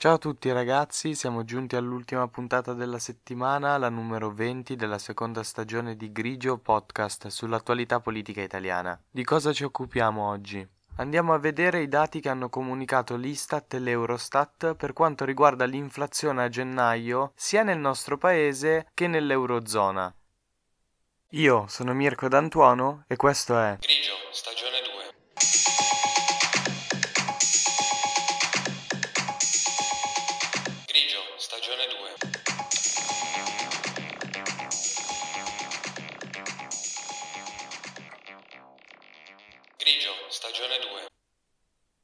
Ciao a tutti ragazzi, siamo giunti all'ultima puntata della settimana, la numero 20 della seconda stagione di Grigio Podcast sull'attualità politica italiana. Di cosa ci occupiamo oggi? Andiamo a vedere i dati che hanno comunicato l'Istat e l'Eurostat per quanto riguarda l'inflazione a gennaio sia nel nostro paese che nell'Eurozona. Io sono Mirko D'Antuono e questo è Grigio, stagione 2.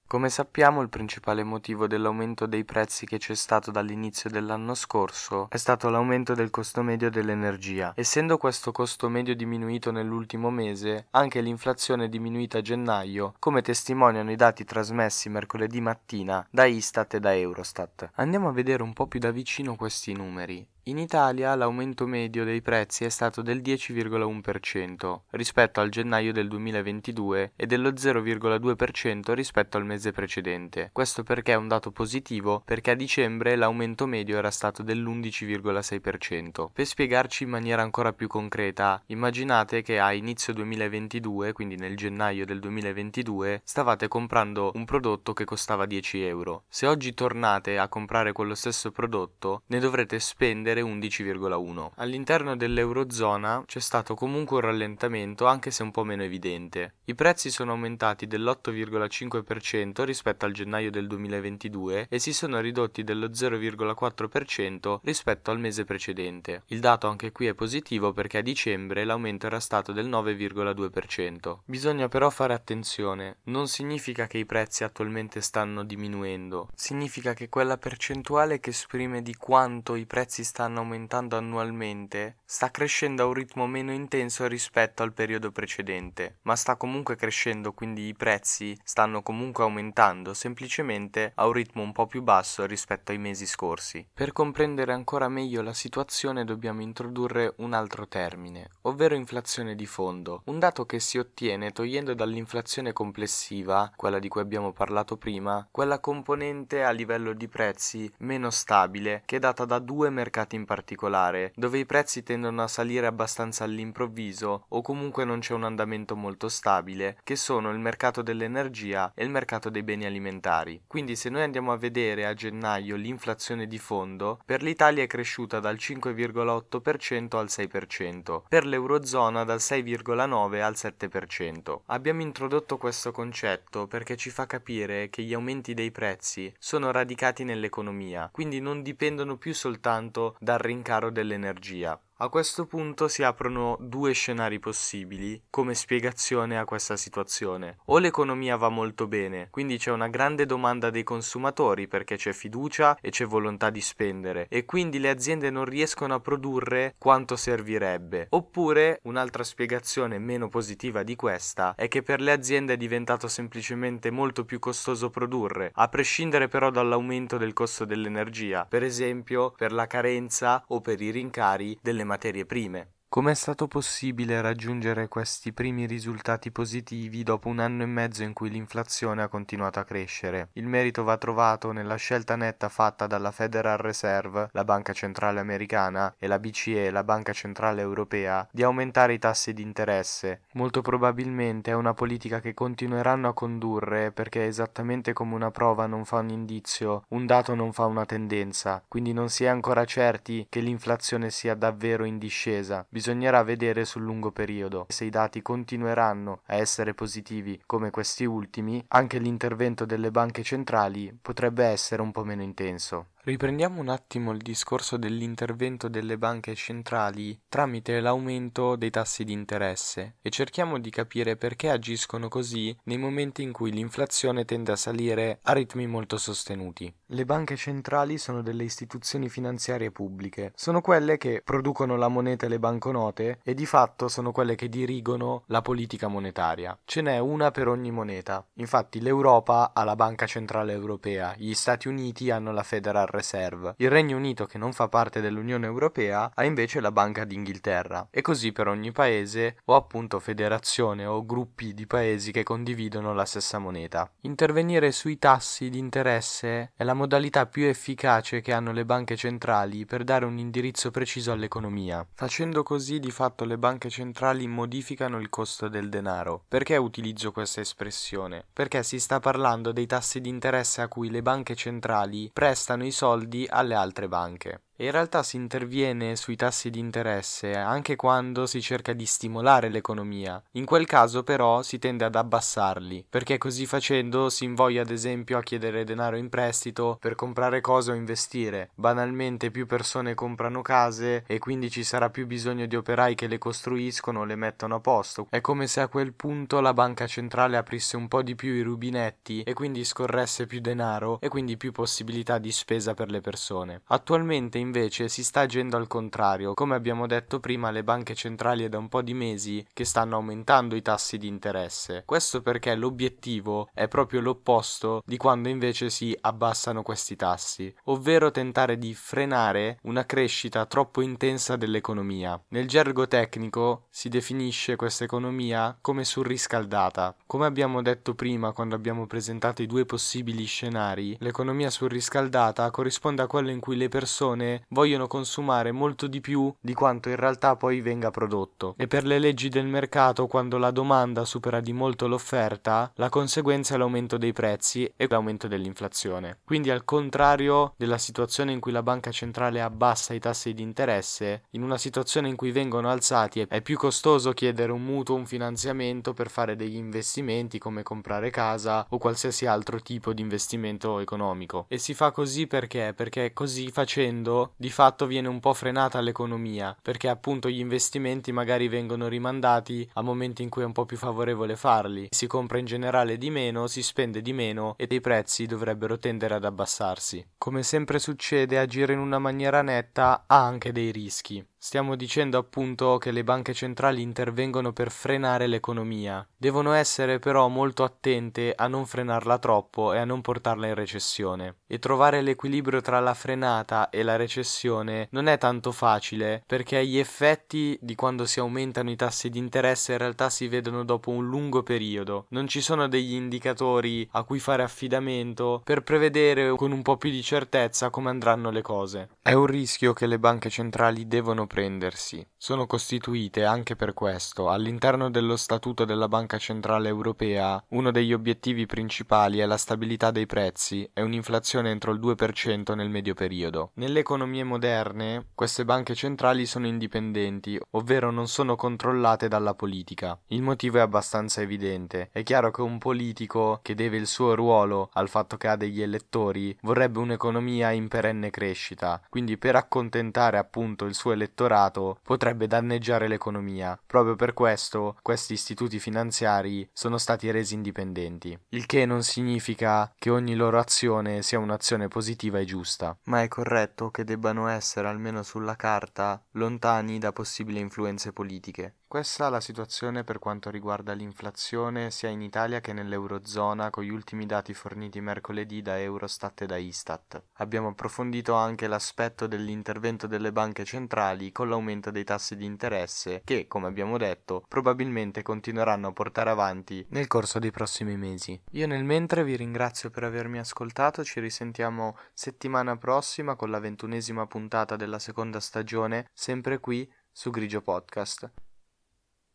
Come sappiamo, il principale motivo dell'aumento dei prezzi che c'è stato dall'inizio dell'anno scorso è stato l'aumento del costo medio dell'energia. Essendo questo costo medio diminuito nell'ultimo mese, anche l'inflazione è diminuita a gennaio, come testimoniano i dati trasmessi mercoledì mattina da Istat e da Eurostat. Andiamo a vedere un po' più da vicino questi numeri. In Italia l'aumento medio dei prezzi è stato del 10,1% rispetto al gennaio del 2022 e dello 0,2% rispetto al mese precedente. Questo perché è un dato positivo perché a dicembre l'aumento medio era stato dell'11,6%. Per spiegarci in maniera ancora più concreta, immaginate che a inizio 2022, quindi nel gennaio del 2022, stavate comprando un prodotto che costava 10 euro. Se oggi tornate a comprare quello stesso prodotto, ne dovrete spendere 11,1. All'interno dell'Eurozona c'è stato comunque un rallentamento anche se un po' meno evidente. I prezzi sono aumentati dell'8,5% rispetto al gennaio del 2022 e si sono ridotti dello 0,4% rispetto al mese precedente. Il dato anche qui è positivo perché a dicembre l'aumento era stato del 9,2%. Bisogna però fare attenzione, non significa che i prezzi attualmente stanno diminuendo, significa che quella percentuale che esprime di quanto i prezzi stanno aumentando annualmente sta crescendo a un ritmo meno intenso rispetto al periodo precedente, ma sta comunque crescendo, quindi i prezzi stanno comunque aumentando, semplicemente a un ritmo un po' più basso rispetto ai mesi scorsi. Per comprendere ancora meglio la situazione dobbiamo introdurre un altro termine, ovvero inflazione di fondo, un dato che si ottiene togliendo dall'inflazione complessiva, quella di cui abbiamo parlato prima, quella componente a livello di prezzi meno stabile che è data da due mercati in particolare, dove i prezzi tendono a salire abbastanza all'improvviso o comunque non c'è un andamento molto stabile, che sono il mercato dell'energia e il mercato dei beni alimentari. Quindi se noi andiamo a vedere a gennaio l'inflazione di fondo, per l'Italia è cresciuta dal 5,8% al 6%, per l'Eurozona dal 6,9% al 7%. Abbiamo introdotto questo concetto perché ci fa capire che gli aumenti dei prezzi sono radicati nell'economia, quindi non dipendono più soltanto dal rincaro dell'energia. A questo punto si aprono due scenari possibili come spiegazione a questa situazione. O l'economia va molto bene, quindi c'è una grande domanda dei consumatori perché c'è fiducia e c'è volontà di spendere e quindi le aziende non riescono a produrre quanto servirebbe. Oppure un'altra spiegazione meno positiva di questa è che per le aziende è diventato semplicemente molto più costoso produrre, a prescindere però dall'aumento del costo dell'energia, per esempio per la carenza o per i rincari delle materie prime. Come è stato possibile raggiungere questi primi risultati positivi dopo un anno e mezzo in cui l'inflazione ha continuato a crescere? Il merito va trovato nella scelta netta fatta dalla Federal Reserve, la banca centrale americana, e la BCE, la banca centrale europea, di aumentare i tassi di interesse. Molto probabilmente è una politica che continueranno a condurre perché esattamente come una prova non fa un indizio, un dato non fa una tendenza, quindi non si è ancora certi che l'inflazione sia davvero in discesa. Bisognerà vedere sul lungo periodo. Se i dati continueranno a essere positivi come questi ultimi, anche l'intervento delle banche centrali potrebbe essere un po' meno intenso. Riprendiamo un attimo il discorso dell'intervento delle banche centrali tramite l'aumento dei tassi di interesse e cerchiamo di capire perché agiscono così nei momenti in cui l'inflazione tende a salire a ritmi molto sostenuti. Le banche centrali sono delle istituzioni finanziarie pubbliche, sono quelle che producono la moneta e le banconote e di fatto sono quelle che dirigono la politica monetaria. Ce n'è una per ogni moneta. Infatti l'Europa ha la Banca Centrale Europea, gli Stati Uniti hanno la Federal Reserve. Il Regno Unito, che non fa parte dell'Unione Europea, ha invece la Banca d'Inghilterra. E così per ogni paese o appunto federazione o gruppi di paesi che condividono la stessa moneta. Intervenire sui tassi di interesse è la modalità più efficace che hanno le banche centrali per dare un indirizzo preciso all'economia. Facendo così di fatto le banche centrali modificano il costo del denaro. Perché utilizzo questa espressione? Perché si sta parlando dei tassi di interesse a cui le banche centrali prestano i soldi alle altre banche. In realtà si interviene sui tassi di interesse anche quando si cerca di stimolare l'economia. In quel caso però si tende ad abbassarli, perché così facendo si invoglia ad esempio a chiedere denaro in prestito per comprare cose o investire. Banalmente più persone comprano case e quindi ci sarà più bisogno di operai che le costruiscono o le mettono a posto. È come se a quel punto la banca centrale aprisse un po' di più i rubinetti e quindi scorresse più denaro e quindi più possibilità di spesa per le persone. Attualmente invece si sta agendo al contrario. Come abbiamo detto prima, le banche centrali è da un po' di mesi che stanno aumentando i tassi di interesse. Questo perché l'obiettivo è proprio l'opposto di quando invece si abbassano questi tassi, ovvero tentare di frenare una crescita troppo intensa dell'economia. Nel gergo tecnico si definisce questa economia come surriscaldata. Come abbiamo detto prima quando abbiamo presentato i due possibili scenari, l'economia surriscaldata corrisponde a quella in cui le persone vogliono consumare molto di più di quanto in realtà poi venga prodotto. E per le leggi del mercato, quando la domanda supera di molto l'offerta, la conseguenza è l'aumento dei prezzi e l'aumento dell'inflazione. Quindi al contrario della situazione in cui la banca centrale abbassa i tassi di interesse, in una situazione in cui vengono alzati è più costoso chiedere un mutuo, un finanziamento per fare degli investimenti come comprare casa o qualsiasi altro tipo di investimento economico. E si fa così perché? Perché così facendo di fatto viene un po' frenata l'economia, perché appunto gli investimenti magari vengono rimandati a momenti in cui è un po' più favorevole farli. Si compra in generale di meno, si spende di meno e i prezzi dovrebbero tendere ad abbassarsi. Come sempre succede, agire in una maniera netta ha anche dei rischi. Stiamo dicendo appunto che le banche centrali intervengono per frenare l'economia. Devono essere però molto attente a non frenarla troppo e a non portarla in recessione. E trovare l'equilibrio tra la frenata e la recessione non è tanto facile perché gli effetti di quando si aumentano i tassi di interesse in realtà si vedono dopo un lungo periodo. Non ci sono degli indicatori a cui fare affidamento per prevedere con un po' più di certezza come andranno le cose. È un rischio che le banche centrali devono prendersi. Sono costituite anche per questo. All'interno dello Statuto della Banca Centrale Europea, uno degli obiettivi principali è la stabilità dei prezzi e un'inflazione entro il 2% nel medio periodo. Nelle economie moderne, queste banche centrali sono indipendenti, ovvero non sono controllate dalla politica. Il motivo è abbastanza evidente. È chiaro che un politico che deve il suo ruolo al fatto che ha degli elettori vorrebbe un'economia in perenne crescita, quindi per accontentare appunto il suo elettorato elettorato potrebbe danneggiare l'economia. Proprio per questo questi istituti finanziari sono stati resi indipendenti, il che non significa che ogni loro azione sia un'azione positiva e giusta, ma è corretto che debbano essere, almeno sulla carta, lontani da possibili influenze politiche. Questa è la situazione per quanto riguarda l'inflazione sia in Italia che nell'Eurozona con gli ultimi dati forniti mercoledì da Eurostat e da Istat. Abbiamo approfondito anche l'aspetto dell'intervento delle banche centrali con l'aumento dei tassi di interesse che, come abbiamo detto, probabilmente continueranno a portare avanti nel corso dei prossimi mesi. Io nel mentre vi ringrazio per avermi ascoltato, ci risentiamo settimana prossima con la ventunesima puntata della seconda stagione, sempre qui su Grigio Podcast.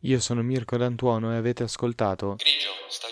Io sono Mirko D'Antuono e avete ascoltato Grigio, stagione